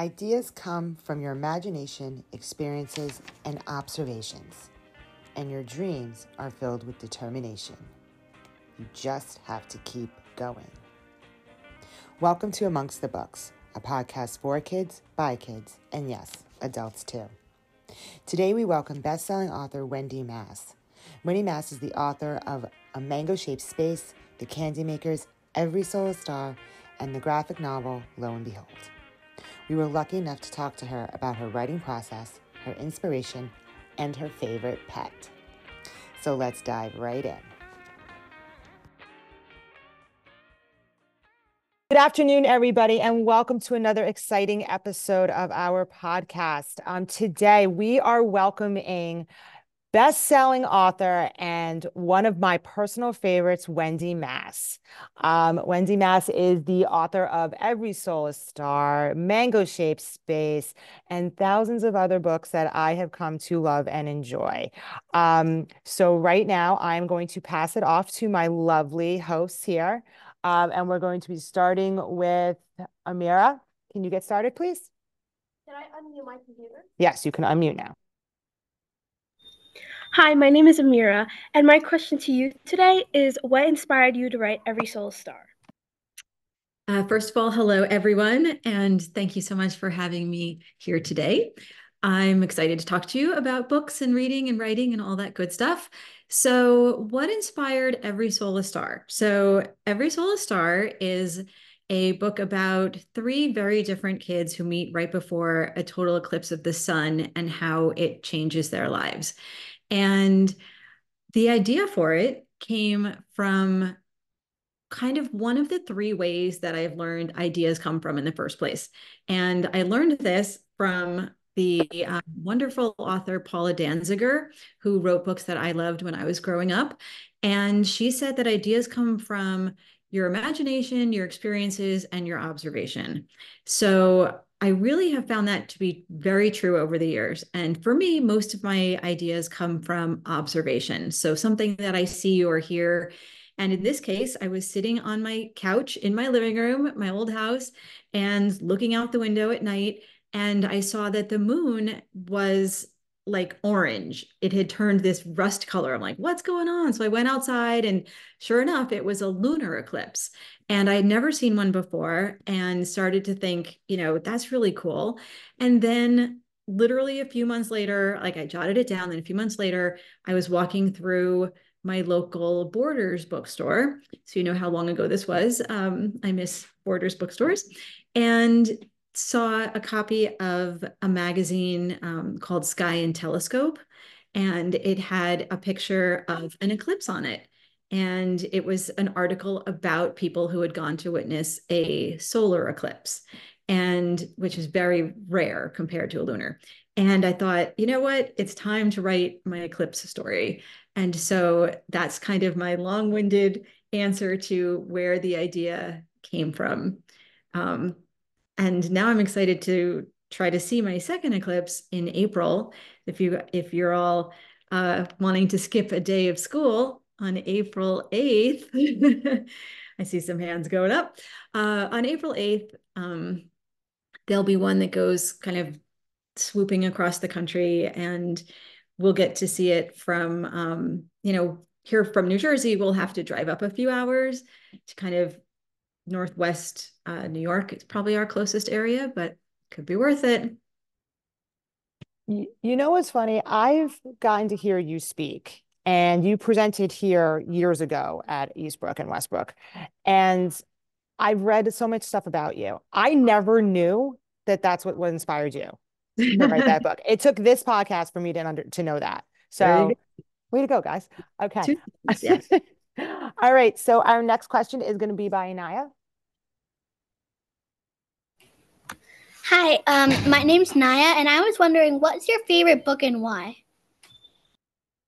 Ideas come from your imagination, experiences, and observations, and your dreams are filled with determination. You just have to keep going. Welcome to Amongst the Books, a podcast for kids, by kids, and yes, adults too. Today we welcome best-selling author Wendy Mass. Wendy Mass is the author of A Mango-Shaped Space, The Candymakers, Every Soul a Star, and the graphic novel Lo and Behold. We were lucky enough to talk to her about her writing process, her inspiration, and her favorite pet. So let's dive right in. Good afternoon, everybody, and welcome to another exciting episode of our podcast. Um, today, we are welcoming best-selling author and one of my personal favorites, Wendy Mass. Um, Wendy Mass is the author of Every Soul a Star, Mango Shaped Space, and thousands of other books that I have come to love and enjoy. Um, so right now, I'm going to pass it off to my lovely hosts here, um, and we're going to be starting with Amira. Can you get started, please? Can I unmute my computer? Yes, you can unmute now. Hi, my name is Amira, and my question to you today is what inspired you to write Every Soul Star? Uh, first of all, hello, everyone, and thank you so much for having me here today. I'm excited to talk to you about books and reading and writing and all that good stuff. So, what inspired Every Soul a Star? So, Every Soul a Star is a book about three very different kids who meet right before a total eclipse of the sun and how it changes their lives. And the idea for it came from kind of one of the three ways that I've learned ideas come from in the first place. And I learned this from the uh, wonderful author Paula Danziger, who wrote books that I loved when I was growing up. And she said that ideas come from your imagination, your experiences, and your observation. So I really have found that to be very true over the years. And for me, most of my ideas come from observation. So something that I see or hear. And in this case, I was sitting on my couch in my living room, my old house, and looking out the window at night. And I saw that the moon was like orange. It had turned this rust color. I'm like, what's going on? So I went outside, and sure enough, it was a lunar eclipse. And I had never seen one before and started to think, you know, that's really cool. And then literally a few months later, like I jotted it down. Then a few months later, I was walking through my local Borders bookstore. So you know how long ago this was. Um, I miss Borders bookstores. And saw a copy of a magazine um, called Sky and Telescope, and it had a picture of an eclipse on it. And it was an article about people who had gone to witness a solar eclipse, and which is very rare compared to a lunar. And I thought, you know what? It's time to write my eclipse story. And so that's kind of my long winded answer to where the idea came from. Um, and now I'm excited to try to see my second eclipse in April. If you if you're all uh, wanting to skip a day of school on April 8th, I see some hands going up. Uh, on April 8th, um, there'll be one that goes kind of swooping across the country, and we'll get to see it from um, you know here from New Jersey. We'll have to drive up a few hours to kind of Northwest uh, New York. It's probably our closest area, but could be worth it. You, you know what's funny? I've gotten to hear you speak, and you presented here years ago at Eastbrook and Westbrook. And I've read so much stuff about you. I never knew that that's what, what inspired you to write that book. It took this podcast for me to under, to know that. So, way to go, guys. Okay. Yes. All right. So our next question is going to be by Anaya. Hi, um, my name's Naya, and I was wondering, what's your favorite book and why?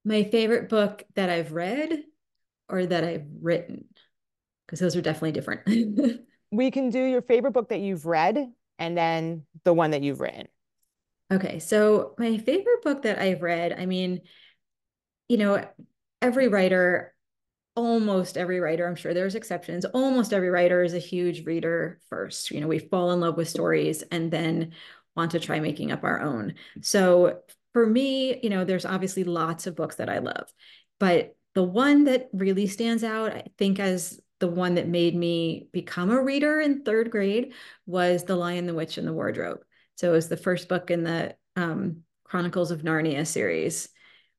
My favorite book that I've read or that I've written, because those are definitely different. we can do your favorite book that you've read and then the one that you've written. Okay, so my favorite book that I've read, I mean, you know, every writer almost every writer, I'm sure there's exceptions, almost every writer is a huge reader first. You know, we fall in love with stories and then want to try making up our own. So for me, you know, there's obviously lots of books that I love, but the one that really stands out, I think, as the one that made me become a reader in third grade was The Lion, the Witch, and the Wardrobe. So it was the first book in the um, Chronicles of Narnia series,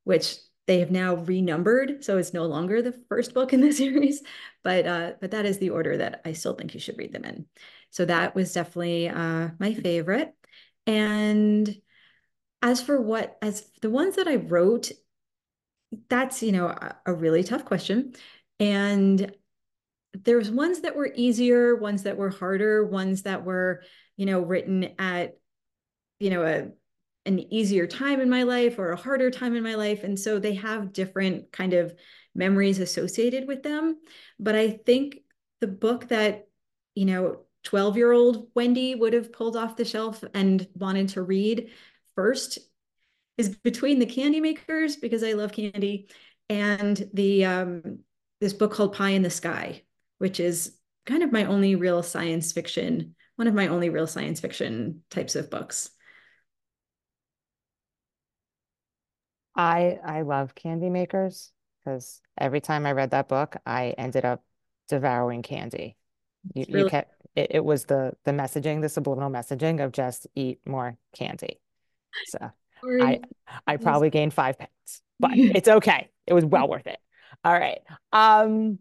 which they have now renumbered, so it's no longer the first book in the series, but uh, but that is the order that I still think you should read them in. So that was definitely uh, my favorite. And as for what as the ones that I wrote, that's you know a, a really tough question, and there's ones that were easier, ones that were harder, ones that were you know written at you know a an easier time in my life or a harder time in my life. And so they have different kind of memories associated with them. But I think the book that, you know, 12 year old Wendy would have pulled off the shelf and wanted to read first is between the candy makers because I love candy and the um, this book called Pie in the Sky, which is kind of my only real science fiction, one of my only real science fiction types of books. I I love candy makers because every time I read that book, I ended up devouring candy. You you kept it, it was the the messaging, the subliminal messaging of just eat more candy. So I I probably gained five pounds, but it's okay. It was well worth it. All right. Um,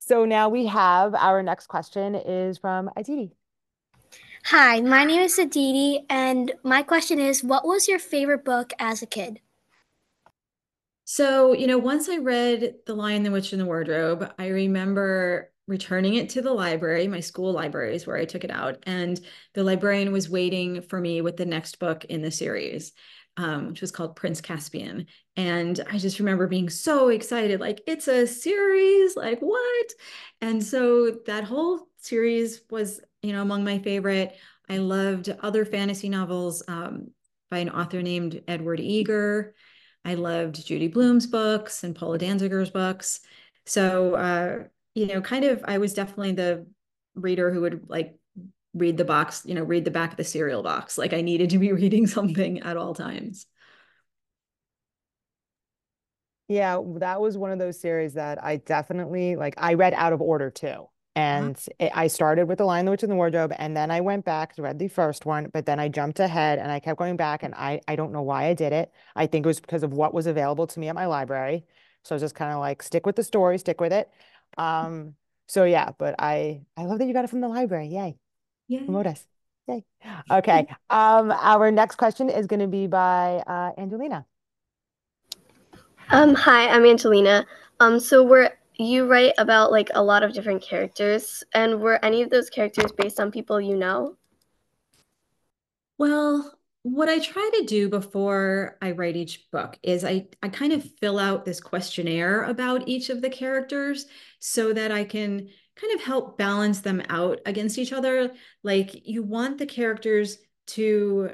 so now we have our next question is from Aditi. Hi, my name is Aditi, and my question is What was your favorite book as a kid? So, you know, once I read The Lion, the Witch, and the Wardrobe, I remember returning it to the library, my school library is where I took it out, and the librarian was waiting for me with the next book in the series. Um, which was called Prince Caspian. And I just remember being so excited, like, it's a series, like, what? And so that whole series was, you know, among my favorite. I loved other fantasy novels um, by an author named Edward Eager. I loved Judy Blume's books and Paula Danziger's books. So, uh, you know, kind of, I was definitely the reader who would like read the box, you know, read the back of the cereal box. Like I needed to be reading something at all times. Yeah, that was one of those series that I definitely like. I read out of order too. And it, I started with The Lion, the Witch, and the Wardrobe, and then I went back to read the first one, but then I jumped ahead and I kept going back, and I I don't know why I did it. I think it was because of what was available to me at my library. So I was just kind of like, stick with the story, stick with it. Um, so yeah, but I I love that you got it from the library. Yay. Yeah. Promote us. Yay. Okay. Um, our next question is going to be by uh, Angelina. Um, hi, I'm Angelina. Um, so we're you write about like a lot of different characters, and were any of those characters based on people you know? Well, what I try to do before I write each book is I, I kind of fill out this questionnaire about each of the characters so that I can kind of help balance them out against each other. Like you want the characters to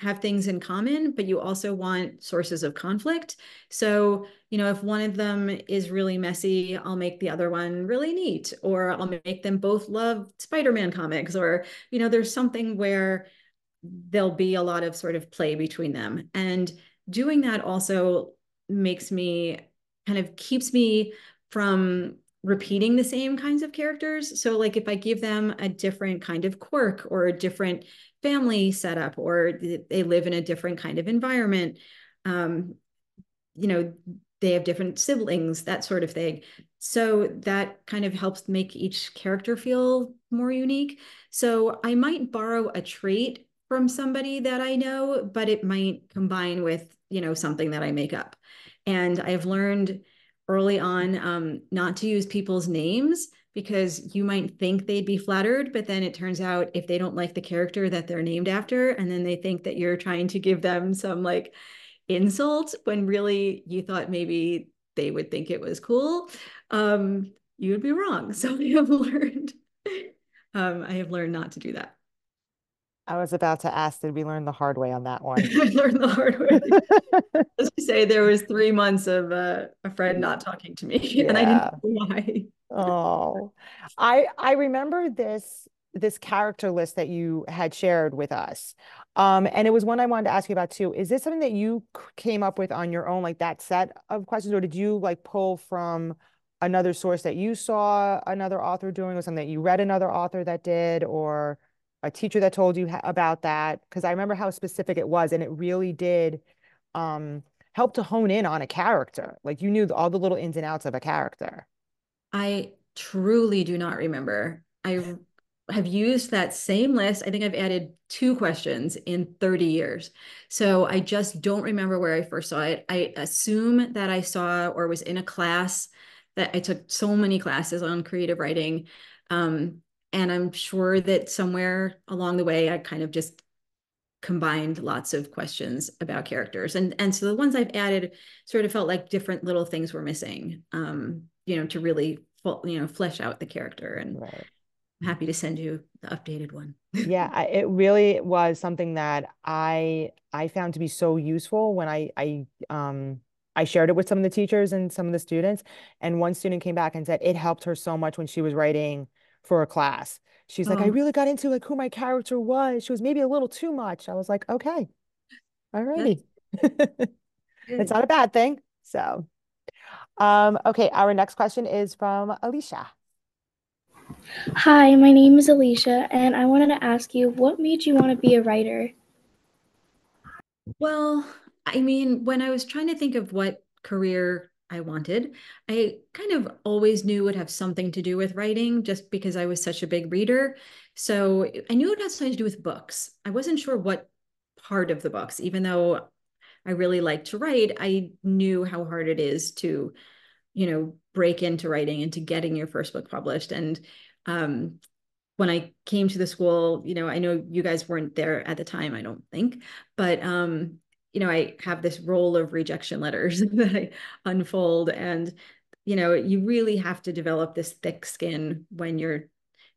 have things in common, but you also want sources of conflict. So, you know, if one of them is really messy, I'll make the other one really neat, or I'll make them both love Spider Man comics, or, you know, there's something where there'll be a lot of sort of play between them. And doing that also makes me kind of keeps me from repeating the same kinds of characters. So, like, if I give them a different kind of quirk or a different family setup or they live in a different kind of environment um, you know they have different siblings that sort of thing. So that kind of helps make each character feel more unique. So i might borrow a trait from somebody that i know but it might combine with you know something that i make up. And i've learned early on um, not to use people's names because you might think they'd be flattered, but then it turns out if they don't like the character that they're named after, and then they think that you're trying to give them some like insult when really you thought maybe they would think it was cool, um, you would be wrong. So I have learned, um, I have learned not to do that. I was about to ask, did we learn the hard way on that one? I learned the hard way. As you say, there was three months of uh, a friend not talking to me, and I didn't know why. Oh, I I remember this this character list that you had shared with us. Um, and it was one I wanted to ask you about too. Is this something that you came up with on your own, like that set of questions, or did you like pull from another source that you saw another author doing, or something that you read another author that did, or a teacher that told you about that? Because I remember how specific it was, and it really did um help to hone in on a character. Like you knew all the little ins and outs of a character. I truly do not remember. I have used that same list. I think I've added two questions in 30 years. So I just don't remember where I first saw it. I assume that I saw or was in a class that I took so many classes on creative writing. Um, and I'm sure that somewhere along the way, I kind of just combined lots of questions about characters. And, and so the ones I've added sort of felt like different little things were missing, um, you know, to really, you know, flesh out the character. And Right. I'm happy to send you the updated one. Yeah, it really was something that I I found to be so useful when I I um I shared it with some of the teachers and some of the students. And one student came back and said it helped her so much when she was writing for a class. She's like, I Oh. really got into like who my character was. She was maybe a little too much. I was like, okay, all righty. It's not a bad thing. So, um, okay, our next question is from Alicia. Hi, my name is Alicia, and I wanted to ask you what made you want to be a writer? Well, I mean, when I was trying to think of what career I wanted, I kind of always knew it would have something to do with writing just because I was such a big reader. So I knew it had something to do with books. I wasn't sure what part of the books, even though I really like to write, I knew how hard it is to, you know, break into writing and to getting your first book published. And um, when I came to the school, you know, I know you guys weren't there at the time, I don't think, but um, you know, I have this roll of rejection letters that I unfold and you know, you really have to develop this thick skin when you're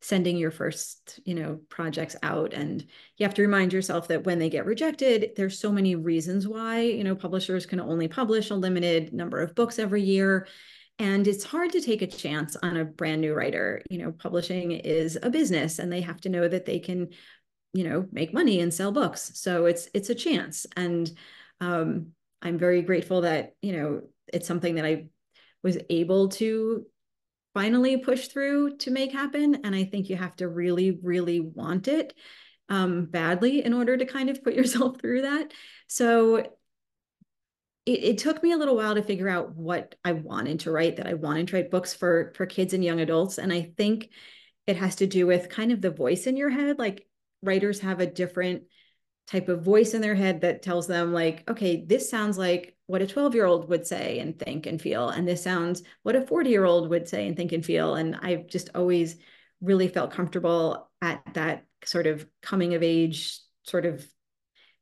sending your first, you know, projects out and you have to remind yourself that when they get rejected, there's so many reasons why, you know, publishers can only publish a limited number of books every year and it's hard to take a chance on a brand new writer. You know, publishing is a business and they have to know that they can, you know, make money and sell books. So it's it's a chance. And um, I'm very grateful that, you know, it's something that I was able to finally push through to make happen. And I think you have to really, really want it um, badly in order to kind of put yourself through that. So it, it took me a little while to figure out what I wanted to write, that I wanted to write books for for kids and young adults. And I think it has to do with kind of the voice in your head. Like writers have a different type of voice in their head that tells them like okay this sounds like what a 12 year old would say and think and feel and this sounds what a 40 year old would say and think and feel. And i've just always really felt comfortable at that sort of coming of age sort of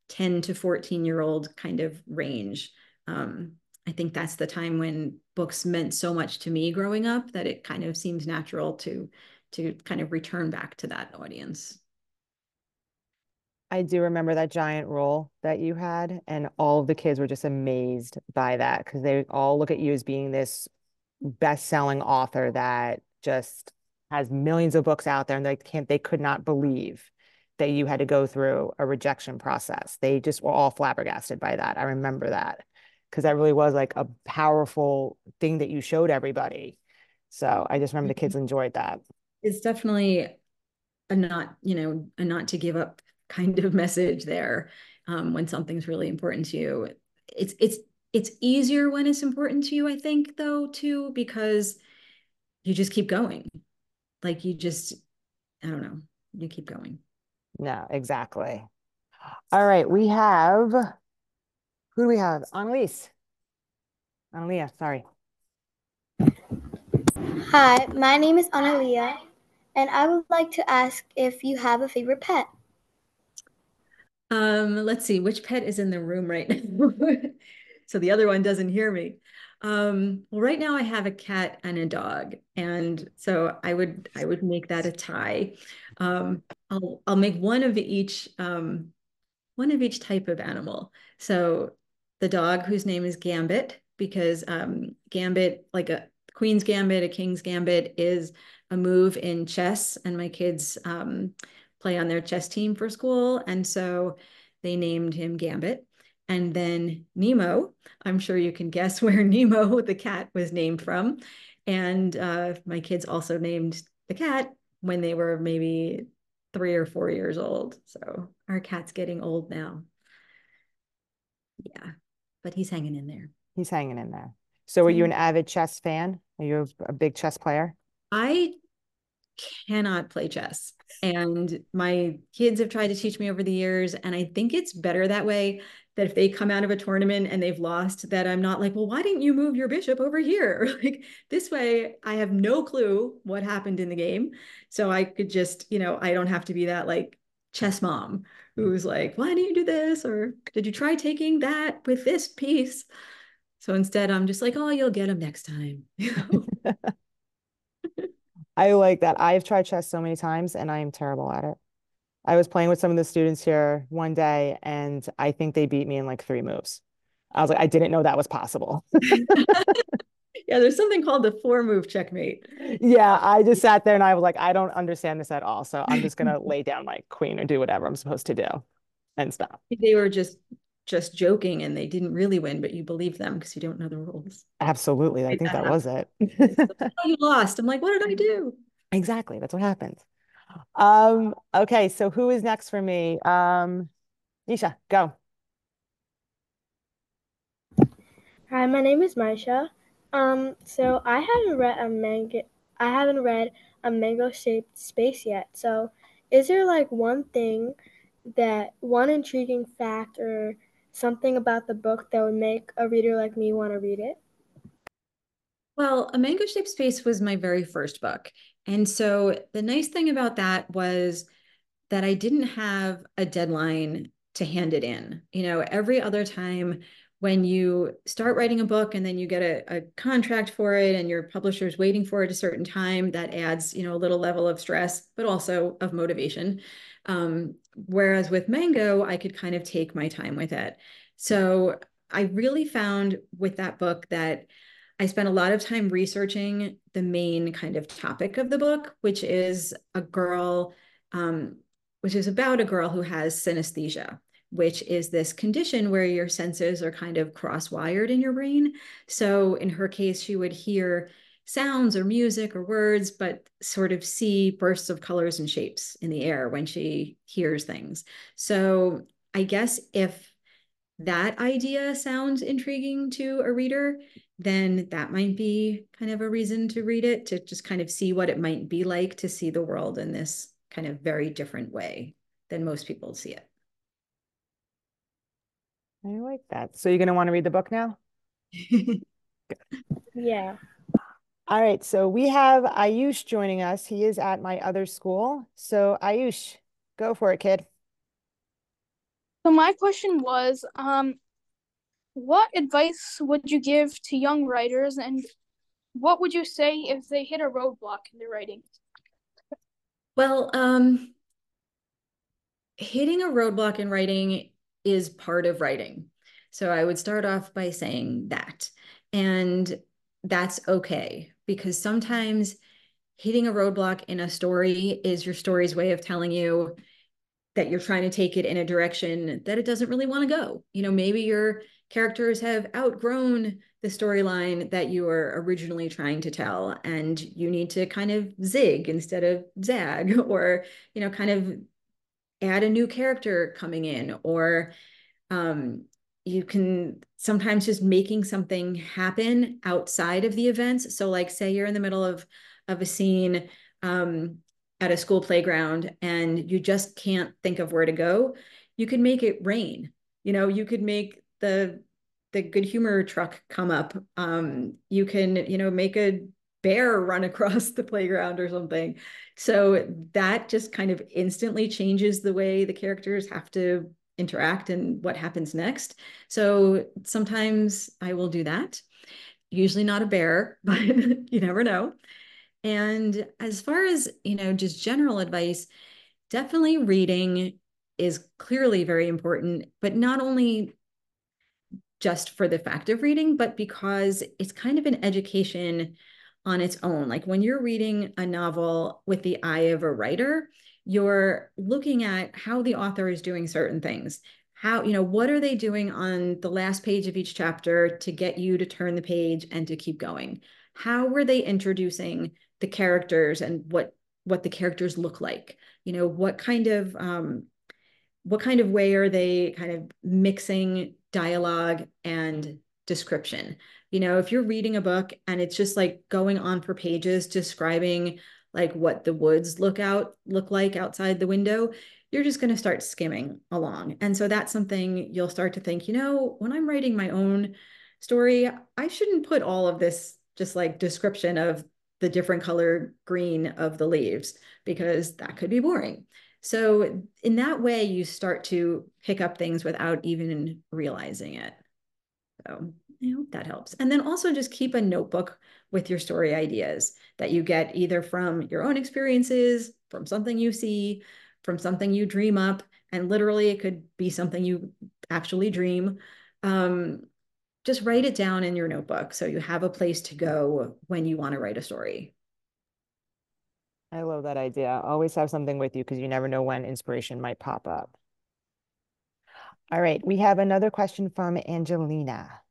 10 to 14 year old kind of range. Um, i think that's the time when books meant so much to me growing up that it kind of seems natural to to kind of return back to that audience I do remember that giant role that you had, and all of the kids were just amazed by that because they all look at you as being this best-selling author that just has millions of books out there, and they can't, they could not believe that you had to go through a rejection process. They just were all flabbergasted by that. I remember that because that really was like a powerful thing that you showed everybody. So I just remember the kids mm-hmm. enjoyed that. it's definitely a not you know a not to give up kind of message there um, when something's really important to you it's it's it's easier when it's important to you i think though too because you just keep going like you just i don't know you keep going No, exactly. All right, we have who do we have? Annalise. Analia, sorry. Hi, my name is Analia, and I would like to ask if you have a favorite pet. Um let's see which pet is in the room right now so the other one doesn't hear me Um, well, right now I have a cat and a dog, and so I would I would make that a tie. Um, I'll I'll make one of each um, one of each type of animal. So the dog whose name is Gambit, because um, Gambit, like a Queen's Gambit, a King's Gambit, is a move in chess, and my kids um, play on their chess team for school, and so they named him Gambit. And then Nemo, I'm sure you can guess where Nemo the cat was named from. And uh, my kids also named the cat when they were maybe three or four years old. So our cat's getting old now. Yeah, but he's hanging in there. He's hanging in there. So are you an avid chess fan? Are you a big chess player? I cannot play chess. And my kids have tried to teach me over the years. And I think it's better that way that if they come out of a tournament and they've lost, that I'm not like, well, why didn't you move your bishop over here? like this way, I have no clue what happened in the game. So I could just, you know, I don't have to be that like chess mom who's like, why didn't you do this? Or did you try taking that with this piece? So instead, I'm just like, oh, you'll get them next time. I like that. I've tried chess so many times and I am terrible at it. I was playing with some of the students here one day and I think they beat me in like three moves. I was like, I didn't know that was possible. yeah, there's something called the four move checkmate. Yeah, I just sat there and I was like, I don't understand this at all. So I'm just gonna lay down my queen or do whatever I'm supposed to do and stop. They were just just joking and they didn't really win, but you believe them because you don't know the rules. Absolutely. I think that was it. oh, you lost. I'm like, what did I do? Exactly. That's what happens. Um, okay, so who is next for me? Um, Nisha, go. Hi, my name is Maisha. Um, so I haven't read a manga I haven't read a mango shaped space yet. So is there like one thing that one intriguing fact or something about the book that would make a reader like me want to read it? Well, A Mango Shaped Space was my very first book. And so the nice thing about that was that I didn't have a deadline to hand it in. You know, every other time when you start writing a book and then you get a, a contract for it and your publisher's waiting for it a certain time, that adds, you know, a little level of stress, but also of motivation. Um, whereas with Mango, I could kind of take my time with it. So I really found with that book that I spent a lot of time researching the main kind of topic of the book, which is a girl, um, which is about a girl who has synesthesia, which is this condition where your senses are kind of cross wired in your brain. So in her case, she would hear sounds or music or words, but sort of see bursts of colors and shapes in the air when she hears things. So I guess if that idea sounds intriguing to a reader, then that might be kind of a reason to read it, to just kind of see what it might be like to see the world in this kind of very different way than most people see it. I like that. So you're going to want to read the book now? yeah. All right. So we have Ayush joining us. He is at my other school. So Ayush, go for it, kid. So my question was, um, what advice would you give to young writers, and what would you say if they hit a roadblock in their writing? Well, um, hitting a roadblock in writing is part of writing. So I would start off by saying that. And that's okay because sometimes hitting a roadblock in a story is your story's way of telling you that you're trying to take it in a direction that it doesn't really want to go. You know, maybe your characters have outgrown the storyline that you were originally trying to tell and you need to kind of zig instead of zag or, you know, kind of add a new character coming in or um, you can sometimes just making something happen outside of the events. So like say you're in the middle of of a scene um, at a school playground and you just can't think of where to go, you could make it rain. You know, you could make the the good humor truck come up. Um, you can, you know, make a bear run across the playground or something. So that just kind of instantly changes the way the characters have to interact and what happens next. So sometimes I will do that. usually not a bear, but you never know. And as far as, you know, just general advice, definitely reading is clearly very important, but not only just for the fact of reading, but because it's kind of an education on its own. Like when you're reading a novel with the eye of a writer, you're looking at how the author is doing certain things. How, you know, what are they doing on the last page of each chapter to get you to turn the page and to keep going? How were they introducing the characters and what what the characters look like? You know, what kind of um, what kind of way are they kind of mixing dialogue and description? You know, if you're reading a book and it's just like going on for pages describing like what the woods look out look like outside the window, you're just going to start skimming along. And so that's something you'll start to think, you know, when I'm writing my own story, I shouldn't put all of this just like description of the different color green of the leaves because that could be boring. So in that way, you start to pick up things without even realizing it. So I hope that helps. And then also just keep a notebook with your story ideas that you get either from your own experiences, from something you see, from something you dream up, and literally it could be something you actually dream. Um, just write it down in your notebook so you have a place to go when you want to write a story. I love that idea. Always have something with you because you never know when inspiration might pop up. All right, we have another question from Angelina.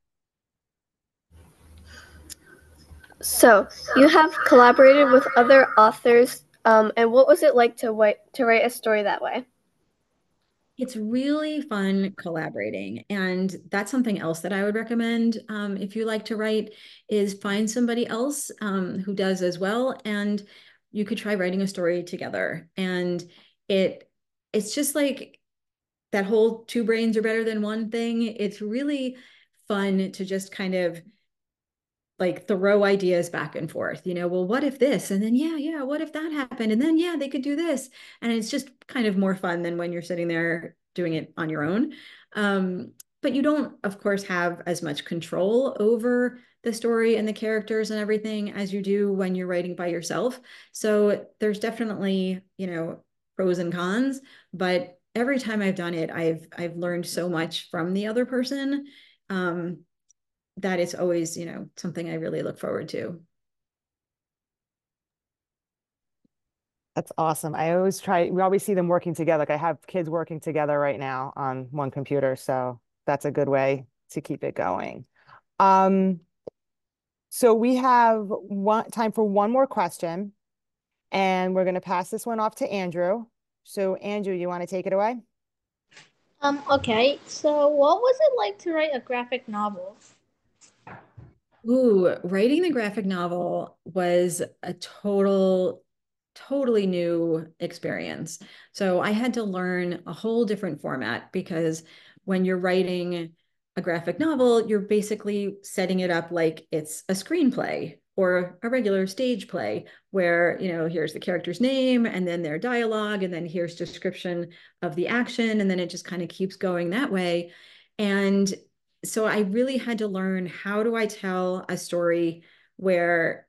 So, you have collaborated with other authors, um, and what was it like to write to write a story that way? It's really fun collaborating. And that's something else that I would recommend um, if you like to write is find somebody else um, who does as well. And you could try writing a story together. And it it's just like that whole two brains are better than one thing. It's really fun to just kind of like throw ideas back and forth you know well what if this? And then yeah yeah what if that happened? And then yeah they could do this. And it's just kind of more fun than when you're sitting there doing it on your own. Um, but you don't of course have as much control over the story and the characters and everything as you do when you're writing by yourself. So there's definitely you know pros and cons but every time i've done it i've i've learned so much from the other person. Um, that is always, you know, something I really look forward to. That's awesome. I always try, we always see them working together. Like I have kids working together right now on one computer. So that's a good way to keep it going. Um, so we have one time for one more question and we're going to pass this one off to Andrew. So Andrew, you want to take it away? Um, okay. So what was it like to write a graphic novel? Ooh, writing the graphic novel was a total, totally new experience. So I had to learn a whole different format because when you're writing a graphic novel, you're basically setting it up like it's a screenplay or a regular stage play where you know here's the character's name and then their dialogue and then here's description of the action and then it just kind of keeps going that way and so I really had to learn how do I tell a story where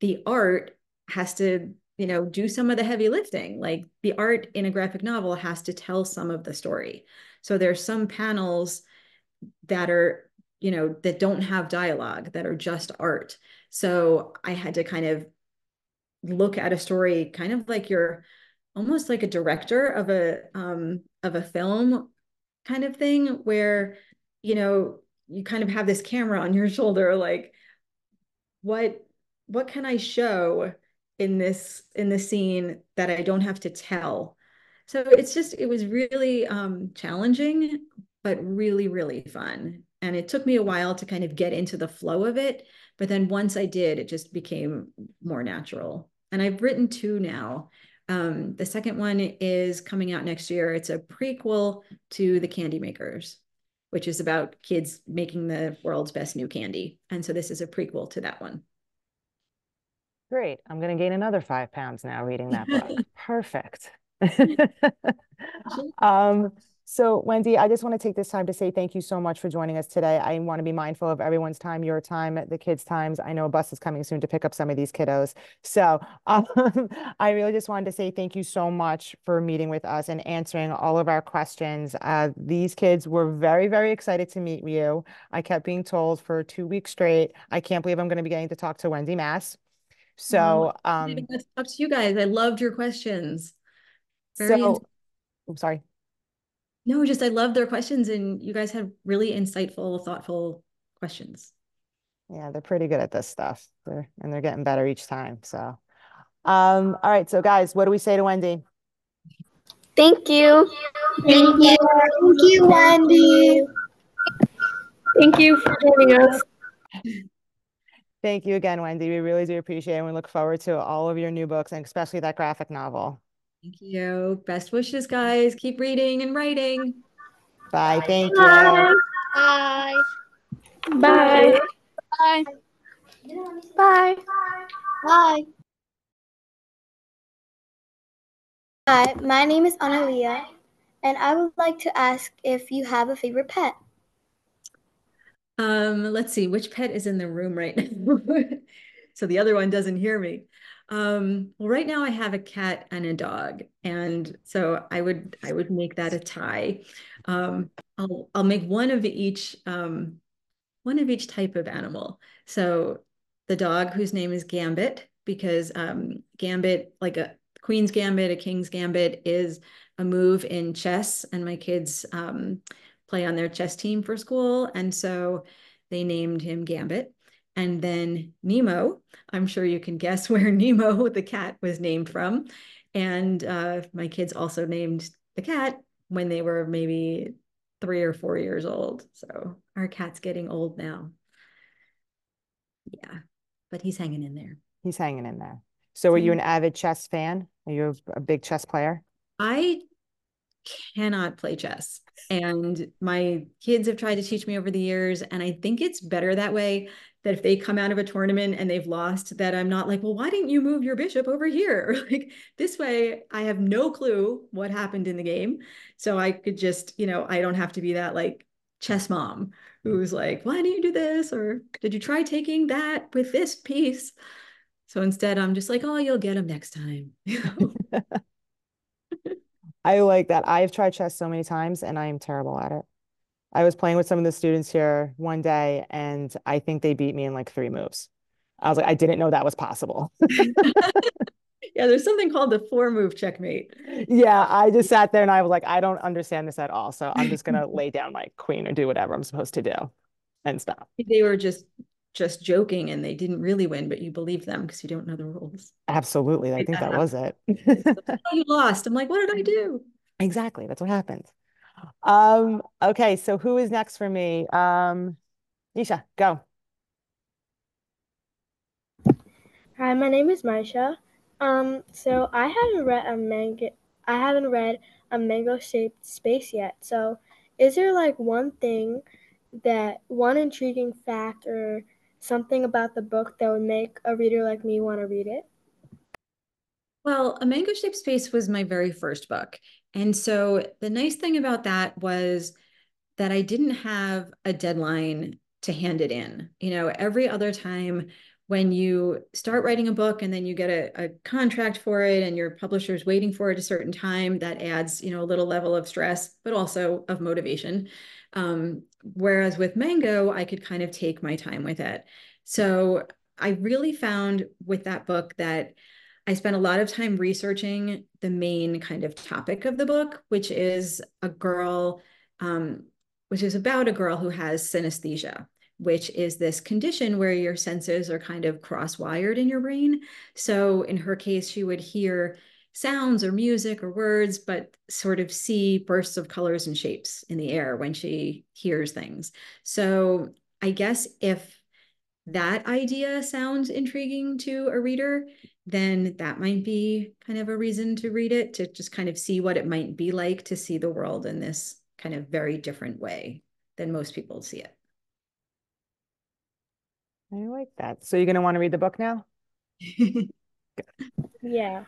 the art has to, you know, do some of the heavy lifting. Like the art in a graphic novel has to tell some of the story. So there's some panels that are, you know, that don't have dialogue, that are just art. So I had to kind of look at a story kind of like you're almost like a director of a um of a film kind of thing where you know, you kind of have this camera on your shoulder, like, what what can I show in this in the scene that I don't have to tell? So it's just it was really um, challenging, but really really fun. And it took me a while to kind of get into the flow of it, but then once I did, it just became more natural. And I've written two now. Um, the second one is coming out next year. It's a prequel to The Candy Makers which is about kids making the world's best new candy. And so this is a prequel to that one. Great. I'm going to gain another five pounds now reading that book. Perfect. um, So Wendy, I just want to take this time to say thank you so much for joining us today. I want to be mindful of everyone's time, your time, the kids' times. I know a bus is coming soon to pick up some of these kiddos. So um, I really just wanted to say thank you so much for meeting with us and answering all of our questions. Uh, these kids were very, very excited to meet you. I kept being told for two weeks straight, I can't believe I'm going to be getting to talk to Wendy Mass. So um, up to you guys. I loved your questions. Very so, I'm sorry. No, just I love their questions and you guys have really insightful, thoughtful questions. Yeah, they're pretty good at this stuff. They're, and they're getting better each time. So, um, all right. So guys, what do we say to Wendy? Thank you. Thank you. Thank you, Wendy. Thank you for joining us. Thank you again, Wendy. We really do appreciate it. And we look forward to all of your new books and especially that graphic novel. Thank you. Best wishes, guys. Keep reading and writing. Bye. Thank Bye. you. Bye. Bye. Bye. Bye. Bye. Hi, my name is Analia, and I would like to ask if you have a favorite pet. Um, let's see, which pet is in the room right now? So the other one doesn't hear me. Um, well, right now I have a cat and a dog, and so I would I would make that a tie. Um, I'll I'll make one of each um, one of each type of animal. So the dog whose name is Gambit, because um, Gambit, like a Queen's Gambit, a King's Gambit, is a move in chess, and my kids um, play on their chess team for school, and so they named him Gambit. And then Nemo, I'm sure you can guess where Nemo the cat was named from. And uh, my kids also named the cat when they were maybe three or four years old. So our cat's getting old now. Yeah, but he's hanging in there. He's hanging in there. So, are you an avid chess fan? Are you a big chess player? I cannot play chess. And my kids have tried to teach me over the years. And I think it's better that way that if they come out of a tournament and they've lost, that I'm not like, well, why didn't you move your bishop over here? like this way, I have no clue what happened in the game. So I could just, you know, I don't have to be that like chess mom who's like, why didn't you do this? Or did you try taking that with this piece? So instead, I'm just like, oh, you'll get them next time. I like that. I've tried chess so many times and I am terrible at it. I was playing with some of the students here one day and I think they beat me in like three moves. I was like, I didn't know that was possible. yeah, there's something called the four move checkmate. Yeah, I just sat there and I was like, I don't understand this at all. So I'm just gonna lay down my queen or do whatever I'm supposed to do and stop. They were just just joking and they didn't really win, but you believe them because you don't know the rules. Absolutely. I think that was it. you lost. I'm like, what did I do? Exactly. That's what happened. Um, okay, so who is next for me? Um, Nisha, go. Hi, my name is Maisha. Um, so I haven't read a manga I haven't read a mango shaped space yet. So is there like one thing that one intriguing fact or something about the book that would make a reader like me want to read it? Well, A Mango Shaped Space was my very first book. And so the nice thing about that was that I didn't have a deadline to hand it in. You know, every other time when you start writing a book and then you get a, a contract for it and your publisher's waiting for it a certain time, that adds, you know, a little level of stress, but also of motivation. Um, whereas with Mango, I could kind of take my time with it. So I really found with that book that I spent a lot of time researching the main kind of topic of the book, which is a girl, um, which is about a girl who has synesthesia, which is this condition where your senses are kind of cross wired in your brain. So in her case, she would hear sounds or music or words, but sort of see bursts of colors and shapes in the air when she hears things. So I guess if that idea sounds intriguing to a reader, then that might be kind of a reason to read it, to just kind of see what it might be like to see the world in this kind of very different way than most people see it. I like that. So you're going to want to read the book now? yeah.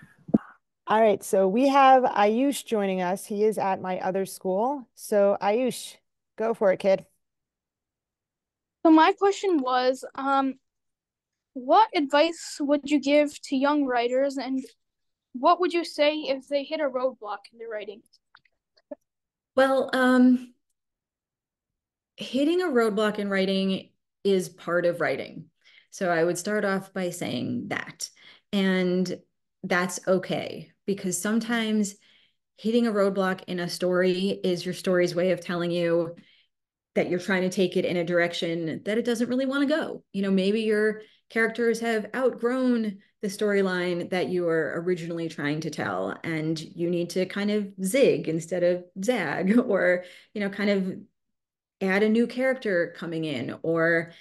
All right, so we have Ayush joining us. He is at my other school. So Ayush, go for it, kid. So my question was, um, what advice would you give to young writers, and what would you say if they hit a roadblock in their writing? Well, um, hitting a roadblock in writing is part of writing. So I would start off by saying that. And that's okay because sometimes hitting a roadblock in a story is your story's way of telling you that you're trying to take it in a direction that it doesn't really want to go. You know, maybe your characters have outgrown the storyline that you were originally trying to tell and you need to kind of zig instead of zag or you know kind of add a new character coming in or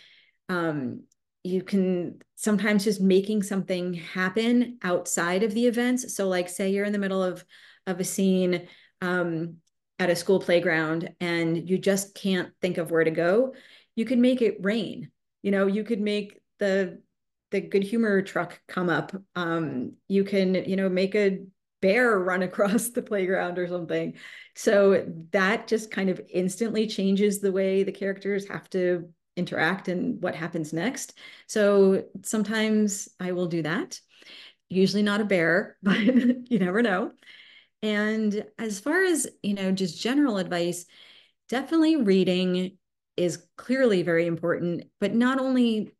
um, you can sometimes just making something happen outside of the events. So like say you're in the middle of of a scene um, at a school playground and you just can't think of where to go you could make it rain. You know you could make the the good humor truck come up. Um, you can you know make a bear run across the playground or something so that just kind of instantly changes the way the characters have to interact and what happens next. So sometimes I will do that. Usually not a bear, but you never know. And as far as, you know, just general advice, definitely reading is clearly very important, but not only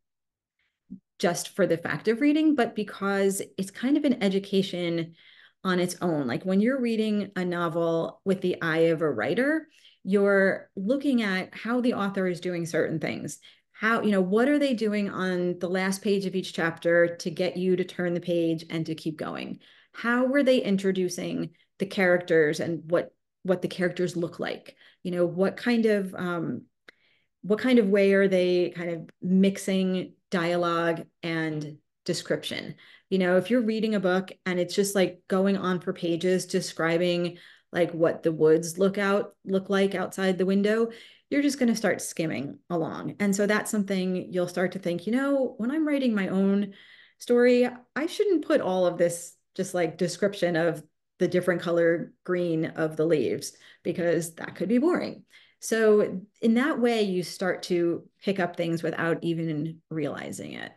just for the fact of reading, but because it's kind of an education on its own. Like when you're reading a novel with the eye of a writer, you're looking at how the author is doing certain things. How, you know, what are they doing on the last page of each chapter to get you to turn the page and to keep going? How were they introducing the characters and what what the characters look like? You know, what kind of um, what kind of way are they kind of mixing dialogue and description? You know, if you're reading a book and it's just like going on for pages describing like what the woods look out look like outside the window you're just going to start skimming along. And so that's something you'll start to think you know when i'm writing my own story i shouldn't put all of this just like description of the different color green of the leaves because that could be boring. So in that way you start to pick up things without even realizing it.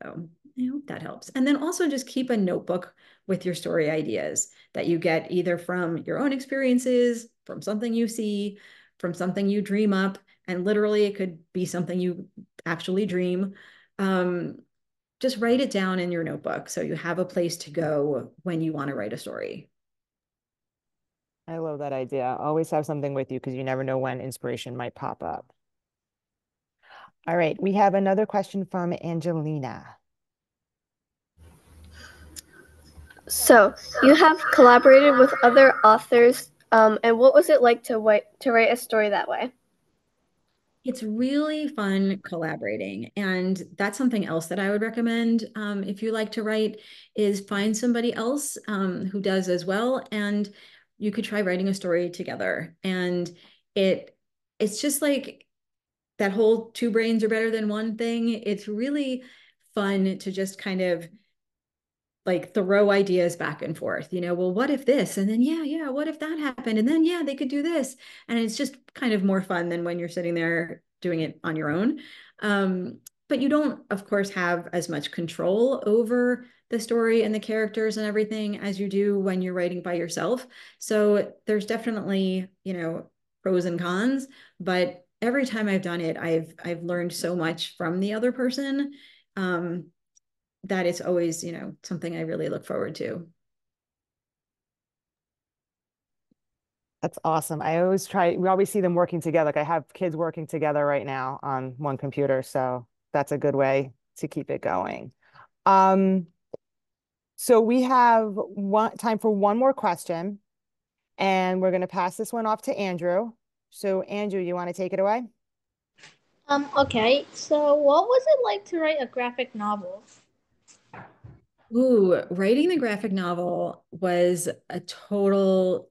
So I hope that helps. And then also just keep a notebook with your story ideas that you get either from your own experiences, from something you see, from something you dream up. And literally, it could be something you actually dream. Um, just write it down in your notebook so you have a place to go when you want to write a story. I love that idea. Always have something with you because you never know when inspiration might pop up. All right, we have another question from Angelina. So you have collaborated with other authors, um, and what was it like to write to write a story that way? It's really fun collaborating, and that's something else that I would recommend um, if you like to write is find somebody else um, who does as well, and you could try writing a story together. And it it's just like that whole two brains are better than one thing. It's really fun to just kind of like throw ideas back and forth you know well what if this? And then yeah yeah what if that happened? And then yeah they could do this. And it's just kind of more fun than when you're sitting there doing it on your own. Um, but you don't of course have as much control over the story and the characters and everything as you do when you're writing by yourself. So there's definitely you know pros and cons but every time i've done it i've i've learned so much from the other person. Um, that is always, you know, something I really look forward to. That's awesome. I always try, we always see them working together. Like I have kids working together right now on one computer. So that's a good way to keep it going. Um, so we have one time for one more question and we're going to pass this one off to Andrew. So Andrew, you want to take it away? Um, okay. So what was it like to write a graphic novel? Ooh, writing the graphic novel was a total,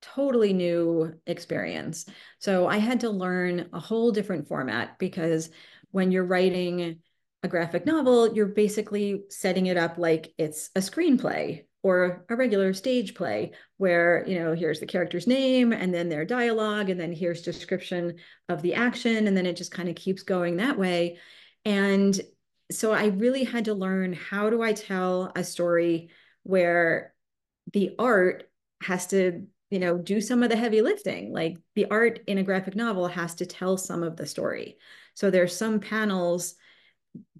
totally new experience. So I had to learn a whole different format because when you're writing a graphic novel, you're basically setting it up like it's a screenplay, or a regular stage play where you know here's the character's name and then their dialogue and then here's description of the action and then it just kind of keeps going that way and so i really had to learn how do i tell a story where the art has to you know do some of the heavy lifting? Like the art in a graphic novel has to tell some of the story. So there's some panels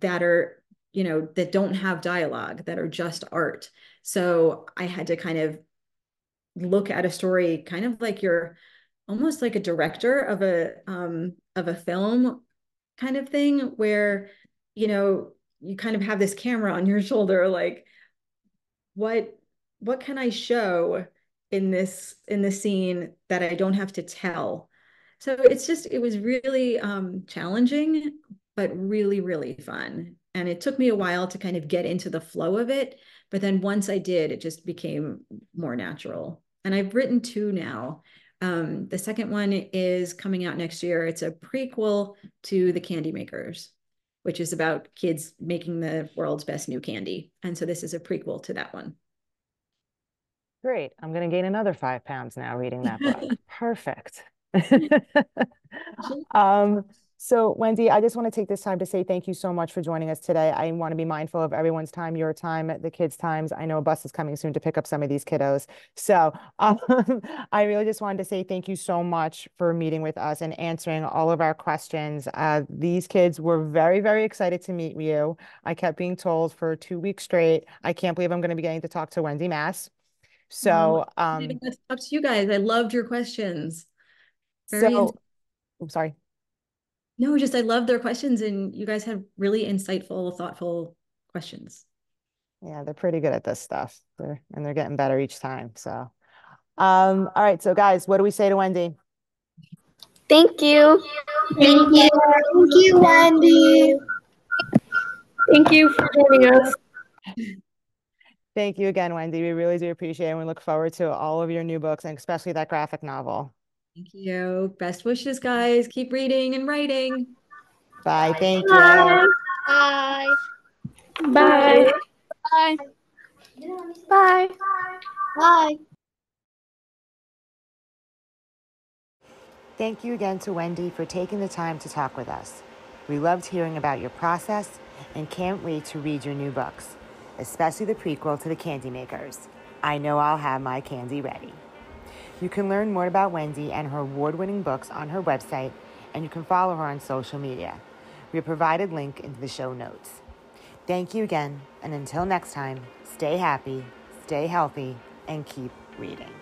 that are you know that don't have dialogue that are just art. So i had to kind of look at a story kind of like you're almost like a director of a um of a film kind of thing where you know you kind of have this camera on your shoulder like what what can i show in this in the scene that i don't have to tell? So it's just it was really um challenging but really really fun. And it took me a while to kind of get into the flow of it but then once i did it just became more natural. And i've written two now. Um, the second one is coming out next year. It's a prequel to the Candymakers which is about kids making the world's best new candy and so this is a prequel to that one Great. I'm going to gain another five pounds now reading that book. Perfect. um, so, Wendy, I just want to take this time to say thank you so much for joining us today. I want to be mindful of everyone's time, your time, the kids' times. I know a bus is coming soon to pick up some of these kiddos. So, um, I really just wanted to say thank you so much for meeting with us and answering all of our questions. Uh, these kids were very, very excited to meet you. I kept being told for two weeks straight, I can't believe I'm going to be getting to talk to Wendy Mass. So, um, up to you guys. I loved your questions. Very so, I'm sorry. No, just I love their questions, and you guys had really insightful, thoughtful questions. Yeah, they're pretty good at this stuff. They're, and they're getting better each time. So, um, all right. So, guys, what do we say to Wendy? Thank you. Thank you. Thank you, Wendy. Thank you for joining us. Thank you again, Wendy. We really do appreciate it. And we look forward to all of your new books and especially that graphic novel. Thank you. Best wishes, guys. Keep reading and writing. Bye. Thank you. Bye. Bye. Bye. Bye. Bye. Thank you again to Wendy for taking the time to talk with us. We loved hearing about your process and can't wait to read your new books, especially the prequel to The Candymakers. I know I'll have my candy ready. You can learn more about Wendy and her award winning books on her website, and you can follow her on social media. We have provided link in the show notes. Thank you again, and until next time, stay happy, stay healthy, and keep reading.